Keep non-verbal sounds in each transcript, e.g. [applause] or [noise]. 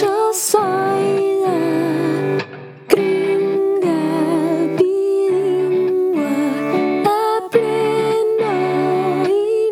Yo soy la gringa bilingüe. Aprendo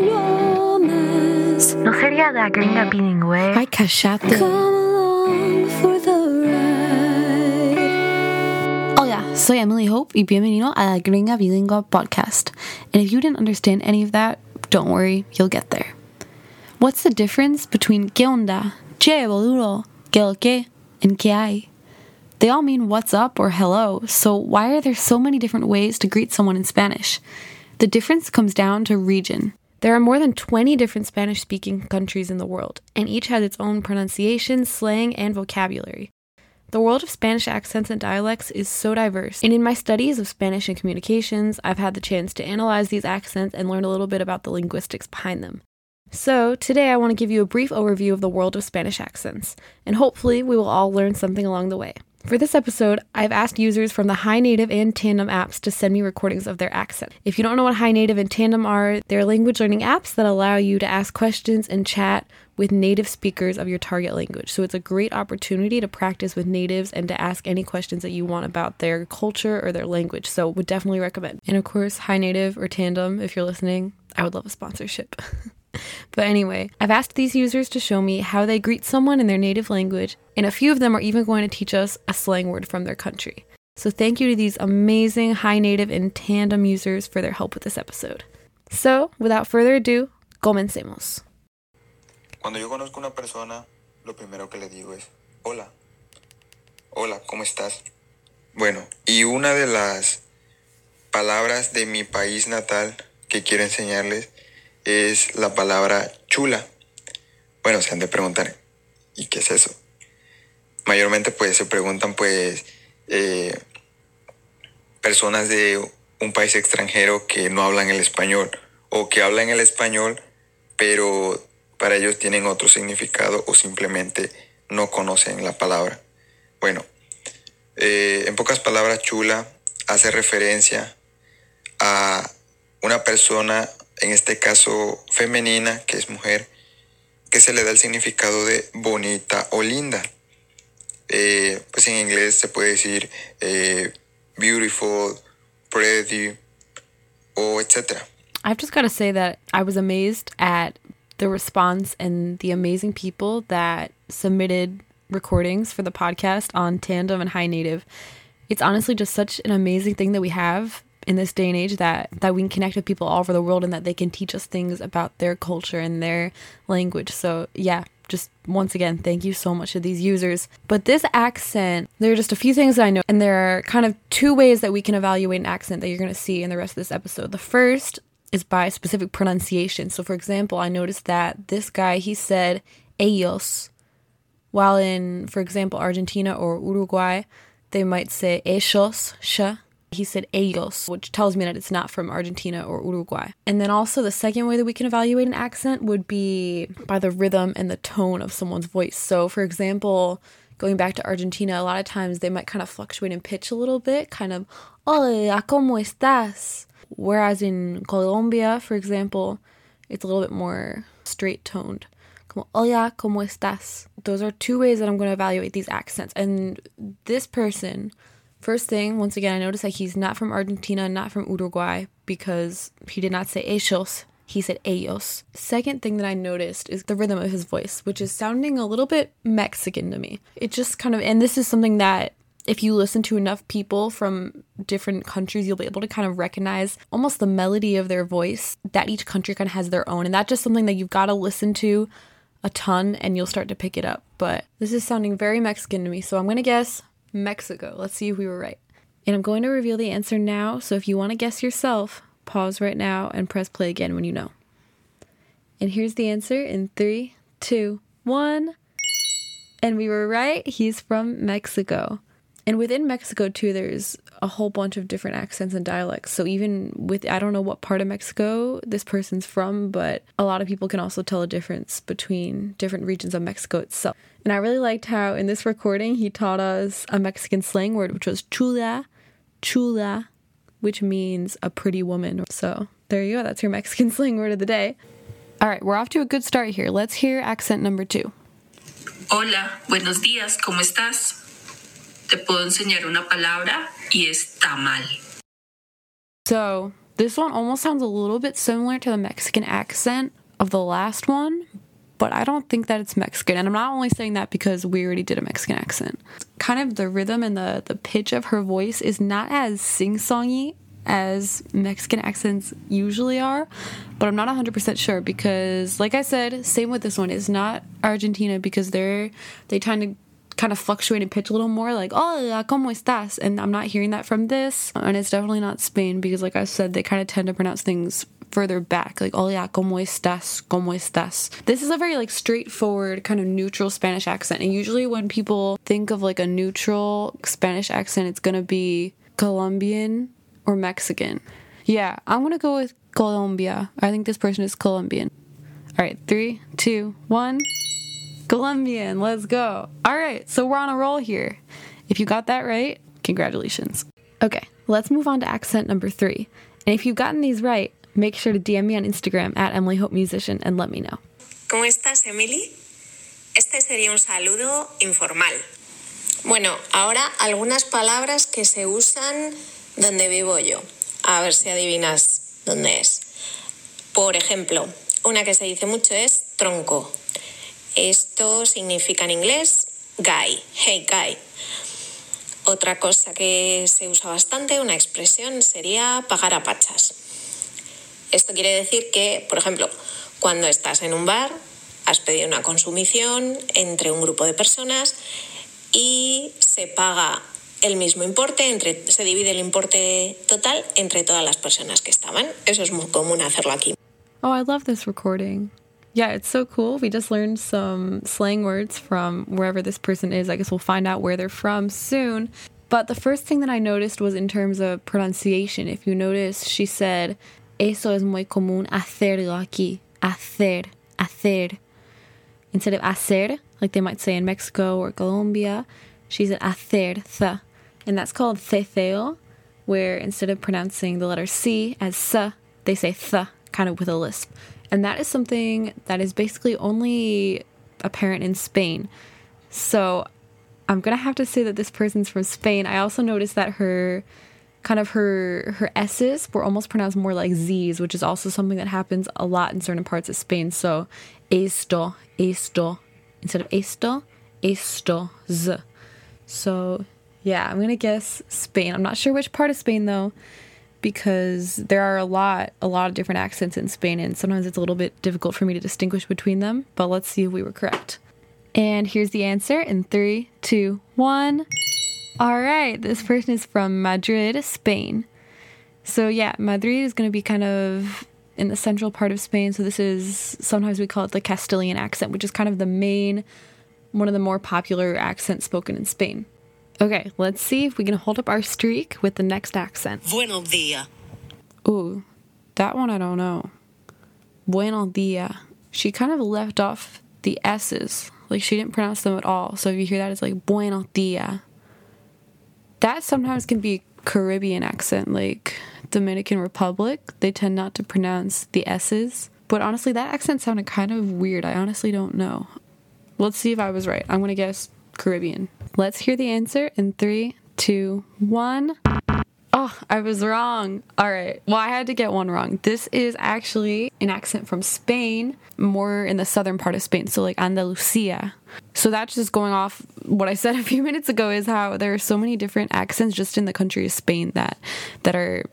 idiomas. ¿No sería la gringa bilingüe? Ay, cállate. Come along for the ride. Hola, soy Emily Hope y bienvenido a la Gringa Bilingüe podcast. And if you didn't understand any of that, don't worry, you'll get there. What's the difference between qué onda, che boludo, que, and hay? They all mean what's up or hello, so why are there so many different ways to greet someone in Spanish? The difference comes down to region. There are more than 20 different Spanish speaking countries in the world, and each has its own pronunciation, slang, and vocabulary. The world of Spanish accents and dialects is so diverse, and in my studies of Spanish and communications, I've had the chance to analyze these accents and learn a little bit about the linguistics behind them. So, today I want to give you a brief overview of the world of Spanish accents, and hopefully, we will all learn something along the way. For this episode, I've asked users from the HiNative and Tandem apps to send me recordings of their accent. If you don't know what HiNative and Tandem are, they're language learning apps that allow you to ask questions and chat with native speakers of your target language. So it's a great opportunity to practice with natives and to ask any questions that you want about their culture or their language. So would definitely recommend. And of course, HiNative or Tandem, if you're listening, I would love a sponsorship. [laughs] [laughs] But anyway, I've asked these users to show me how they greet someone in their native language, and a few of them are even going to teach us a slang word from their country. So thank you to these amazing HiNative and tandem users for their help with this episode. So, without further ado, comencemos. Cuando yo conozco una persona, lo primero que le digo es, hola, hola, ¿cómo estás? Bueno, y una de las palabras de mi país natal que quiero enseñarles es la palabra chula. Bueno, se han de preguntar, ¿y qué es eso? Mayormente pues se preguntan pues eh, personas de un país extranjero que no hablan el español o que hablan el español pero para ellos tienen otro significado o simplemente no conocen la palabra. Bueno, eh, en pocas palabras, chula hace referencia a una persona, en este caso femenina, que es mujer, que se le da el significado de bonita o linda. Eh, pues en inglés se puede decir eh, beautiful, pretty o etcétera. I've just got to say that I was amazed at the response and the amazing people that submitted recordings for the podcast on Tandem and HiNative. It's honestly just such an amazing thing that we have in this day and age that that we can connect with people all over the world and that they can teach us things about their culture and their language. So, yeah, just once again, thank you so much to these users. But this accent, there are just a few things that I know, and there are kind of two ways that we can evaluate an accent that you're going to see in the rest of this episode. The first is by specific pronunciation. So, for example, I noticed that this guy, he said ellos, while in, for example, Argentina or Uruguay, they might say ellos, sh. He said ellos, which tells me that it's not from Argentina or Uruguay. And then also, the second way that we can evaluate an accent would be by the rhythm and the tone of someone's voice. So, for example, going back to Argentina, a lot of times they might kind of fluctuate in pitch a little bit, kind of, hola, ¿cómo estás? Whereas in Colombia, for example, it's a little bit more straight toned. Como, hola, ¿cómo estás? Those are two ways that I'm going to evaluate these accents. And this person, first thing, once again, I noticed that he's not from Argentina, not from Uruguay, because he did not say ellos. He said ellos. Second thing that I noticed is the rhythm of his voice, which is sounding a little bit Mexican to me. It just kind of, and this is something that if you listen to enough people from different countries, you'll be able to kind of recognize almost the melody of their voice that each country kind of has their own. And that's just something that you've got to listen to a ton and you'll start to pick it up. But this is sounding very Mexican to me. So I'm going to guess Mexico. Let's see if we were right. And I'm going to reveal the answer now. So if you want to guess yourself, pause right now and press play again when you know. And here's the answer in three, two, one. And we were right. He's from Mexico. And within Mexico, too, there's a whole bunch of different accents and dialects. So even with, I don't know what part of Mexico this person's from, but a lot of people can also tell a difference between different regions of Mexico itself. And I really liked how in this recording he taught us a Mexican slang word, which was chula, chula, which means a pretty woman. So there you go. That's your Mexican [laughs] slang word of the day. All right, we're off to a good start here. Let's hear accent number two. Hola, buenos días, ¿cómo estás? Te puedo enseñar una palabra y. So this one almost sounds a little bit similar to the Mexican accent of the last one, but I don't think that it's Mexican. And I'm not only saying that because we already did a Mexican accent. Kind of the rhythm and the, the pitch of her voice is not as sing songy as Mexican accents usually are, but I'm not 100% sure because, like I said, same with this one. It's not Argentina because they're they tend to kind of fluctuate in pitch a little more, like oh, "Hola, cómo estás?" And I'm not hearing that from this, and it's definitely not Spain because, like I said, they kind of tend to pronounce things further back, like oh, "Hola, cómo estás? Cómo estás?" This is a very like straightforward, kind of neutral Spanish accent, and usually when people think of like a neutral Spanish accent, it's gonna be Colombian or Mexican. Yeah, I'm gonna go with Colombia. I think this person is Colombian. All right, three, two, one. Colombian, let's go. All right, so we're on a roll here. If you got that right, congratulations. Okay, let's move on to accent number three. And if you've gotten these right, make sure to DM me on Instagram at Emily Hope Musician and let me know. ¿Cómo estás, Emily? Este sería un saludo informal. Bueno, ahora algunas palabras que se usan donde vivo yo. A ver si adivinas dónde es. Por ejemplo, una que se dice mucho es tronco. Esto significa en inglés guy, hey guy. Otra cosa que se usa bastante, una expresión, sería pagar a pachas. Esto quiere decir que, por ejemplo, cuando estás en un bar, has pedido una consumición entre un grupo de personas y se paga el mismo importe, entre, se divide el importe total entre todas las personas que estaban. Eso es muy común hacerlo aquí. Oh, I love this recording. Yeah, it's so cool. We just learned some slang words from wherever this person is. I guess we'll find out where they're from soon. But the first thing that I noticed was in terms of pronunciation. If you notice, she said, Eso es muy común hacerlo aquí. Hacer, hacer. Instead of hacer, like they might say in Mexico or Colombia, she said hacer, th. And that's called ceceo, where instead of pronouncing the letter C as s, they say th, kind of with a lisp. And that is something that is basically only apparent in Spain. So I'm gonna have to say that this person's from Spain. I also noticed that her kind of her her s's were almost pronounced more like z's, which is also something that happens a lot in certain parts of Spain. So esto, esto, instead of esto, esto, z. So yeah, I'm gonna guess Spain. I'm not sure which part of Spain though, because there are a lot, a lot of different accents in Spain, and sometimes it's a little bit difficult for me to distinguish between them. But let's see if we were correct. And here's the answer in three, two, one. All right, this person is from Madrid, Spain. So yeah, Madrid is going to be kind of in the central part of Spain. So this is sometimes we call it the Castilian accent, which is kind of the main, one of the more popular accents spoken in Spain. Okay, let's see if we can hold up our streak with the next accent. Buenos dia. Ooh, that one I don't know. Buenos dia. She kind of left off the S's. Like she didn't pronounce them at all. So if you hear that, it's like buenos dia. That sometimes can be Caribbean accent, like Dominican Republic. They tend not to pronounce the S's. But honestly, that accent sounded kind of weird. I honestly don't know. Let's see if I was right. I'm gonna guess Caribbean. Let's hear the answer in three, two, one. Oh, I was wrong. All right. Well, I had to get one wrong. This is actually an accent from Spain, more in the southern part of Spain, so like Andalusia. So that's just going off what I said a few [laughs] minutes ago is how there are so many different accents just in the country of Spain that that are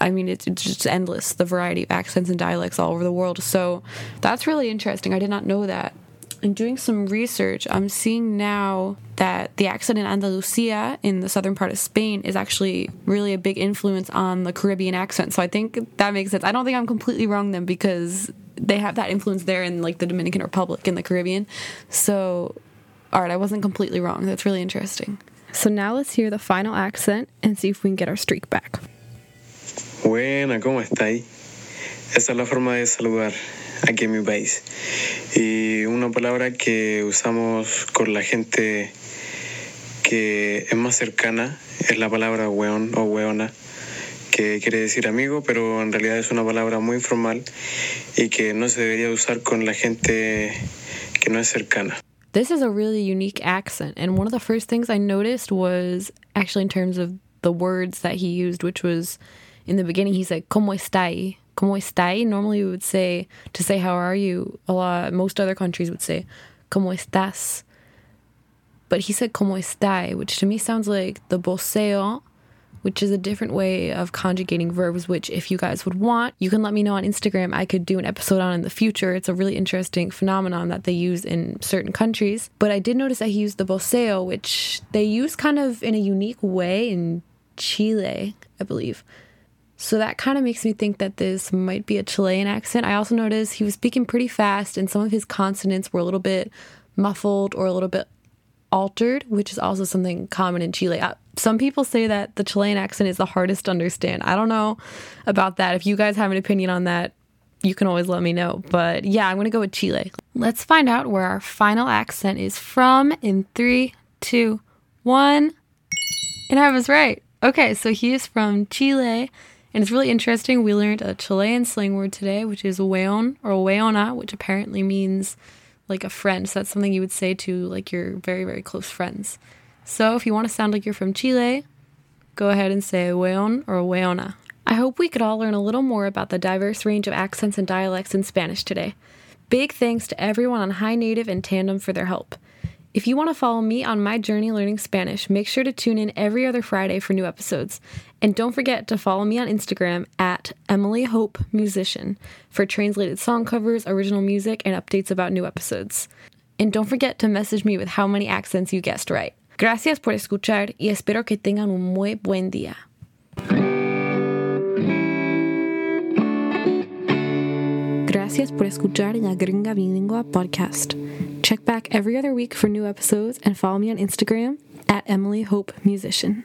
I mean, it's, it's just endless, the variety of accents and dialects all over the world. So that's really interesting. I did not know that. In doing some research, I'm seeing now that the accent in Andalusia, in the southern part of Spain, is actually really a big influence on the Caribbean accent. So I think that makes sense. I don't think I'm completely wrong then because they have that influence there in like the Dominican Republic in the Caribbean. So, all right, I wasn't completely wrong. That's really interesting. So now let's hear the final accent and see if we can get our streak back. Buena, ¿cómo estáis? Esa es la forma de saludar aquí en mi país. Y una palabra que usamos con la gente que es más cercana es la palabra weón o weona, que quiere decir amigo, pero en realidad es una palabra muy informal y que no se debería usar con la gente que no es cercana. This is a really unique accent. And one of the first things I noticed was actually in terms of the words that he used, which was in the beginning, he said, ¿Cómo estáis? ¿Cómo estáis? Normally we would say, to say, how are you? A lot, most other countries would say, ¿Cómo estás? But he said, ¿Cómo estáis? Which to me sounds like the voseo, which is a different way of conjugating verbs, which if you guys would want, you can let me know on Instagram. I could do an episode on in the future. It's a really interesting phenomenon that they use in certain countries. But I did notice that he used the voseo, which they use kind of in a unique way in Chile, I believe. So that kind of makes me think that this might be a Chilean accent. I also noticed he was speaking pretty fast and some of his consonants were a little bit muffled or a little bit altered, which is also something common in Chile. Uh, Some people say that the Chilean accent is the hardest to understand. I don't know about that. If you guys have an opinion on that, you can always let me know. But yeah, I'm going to go with Chile. Let's find out where our final accent is from in three, two, one. And I was right. Okay, so he is from Chile. And it's really interesting. We learned a Chilean slang word today, which is weon or weona, which apparently means like a friend. So that's something you would say to like your very, very close friends. So if you want to sound like you're from Chile, go ahead and say weon or weona. I hope we could all learn a little more about the diverse range of accents and dialects in Spanish today. Big thanks to everyone on HiNative and Tandem for their help. If you want to follow me on my journey learning Spanish, make sure to tune in every other Friday for new episodes. And don't forget to follow me on Instagram at Emily Hope Musician for translated song covers, original music, and updates about new episodes. And don't forget to message me with how many accents you guessed right. Gracias por escuchar y espero que tengan un muy buen día. Gracias por escuchar La Gringa Bilingüe podcast. Check back every other week for new episodes and follow me on Instagram at Emily Hope Musician.